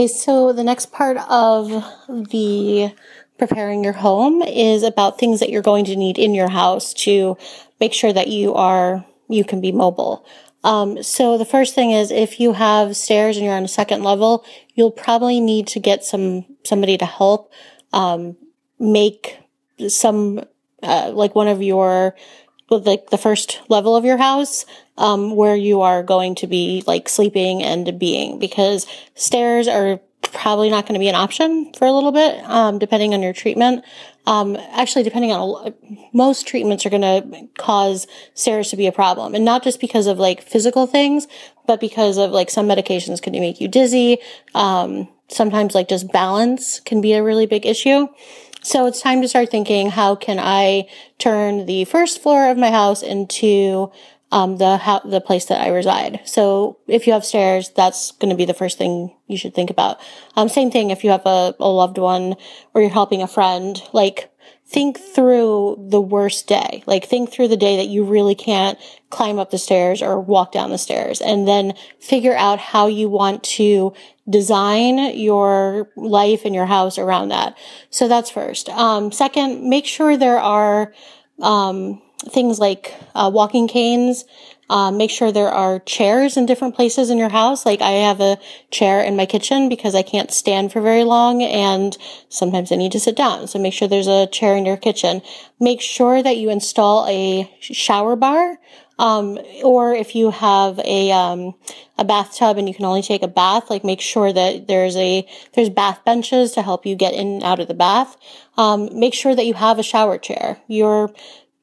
Okay, so the next part of the preparing your home is about things that you're going to need in your house to make sure that you are you can be mobile. Um, so the first thing is if you have stairs and you're on a second level, you'll probably need to get some somebody to help um, make some uh, like one of your like the first level of your house um, where you are going to be like sleeping and being because stairs are probably not going to be an option for a little bit, um, depending on your treatment. Um, actually, depending on most treatments are going to cause stairs to be a problem, and not just because of like physical things, but because of like some medications can make you dizzy. Um, sometimes like just balance can be a really big issue. So it's time to start thinking, how can I turn the first floor of my house into um, the the place that I reside. So if you have stairs, that's going to be the first thing you should think about. Um, same thing if you have a, a loved one or you're helping a friend. Like think through the worst day. Like think through the day that you really can't climb up the stairs or walk down the stairs, and then figure out how you want to design your life and your house around that. So that's first. Um, second, make sure there are um, things like uh, walking canes. Uh, make sure there are chairs in different places in your house. Like I have a chair in my kitchen because I can't stand for very long and sometimes I need to sit down. So make sure there's a chair in your kitchen. Make sure that you install a shower bar. Um, or if you have a, um, a bathtub and you can only take a bath, like make sure that there's a, there's bath benches to help you get in and out of the bath. Um, make sure that you have a shower chair. Your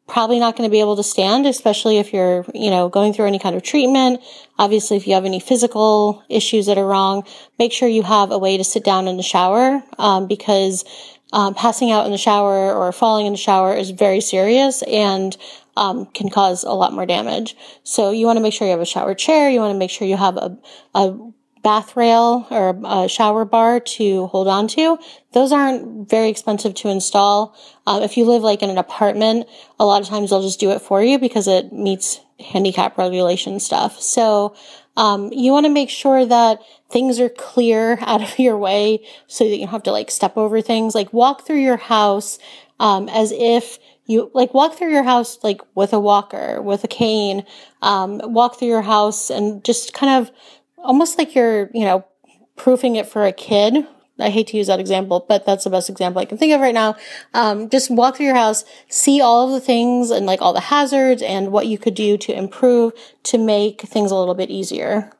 probably not going to be able to stand, especially if you're, you know, going through any kind of treatment. Obviously, if you have any physical issues that are wrong, make sure you have a way to sit down in the shower, um, because um, passing out in the shower or falling in the shower is very serious and um, can cause a lot more damage. So you want to make sure you have a shower chair. You want to make sure you have a, a bath rail or a shower bar to hold on to. Those aren't very expensive to install. Um, if you live like in an apartment, a lot of times they'll just do it for you because it meets handicap regulation stuff. So, um, you want to make sure that things are clear out of your way so that you don't have to like step over things. Like walk through your house, um, as if you like walk through your house like with a walker, with a cane, um, walk through your house and just kind of almost like you're, you know, proofing it for a kid. I hate to use that example, but that's the best example I can think of right now. Um, just walk through your house, see all of the things and like all the hazards and what you could do to improve to make things a little bit easier.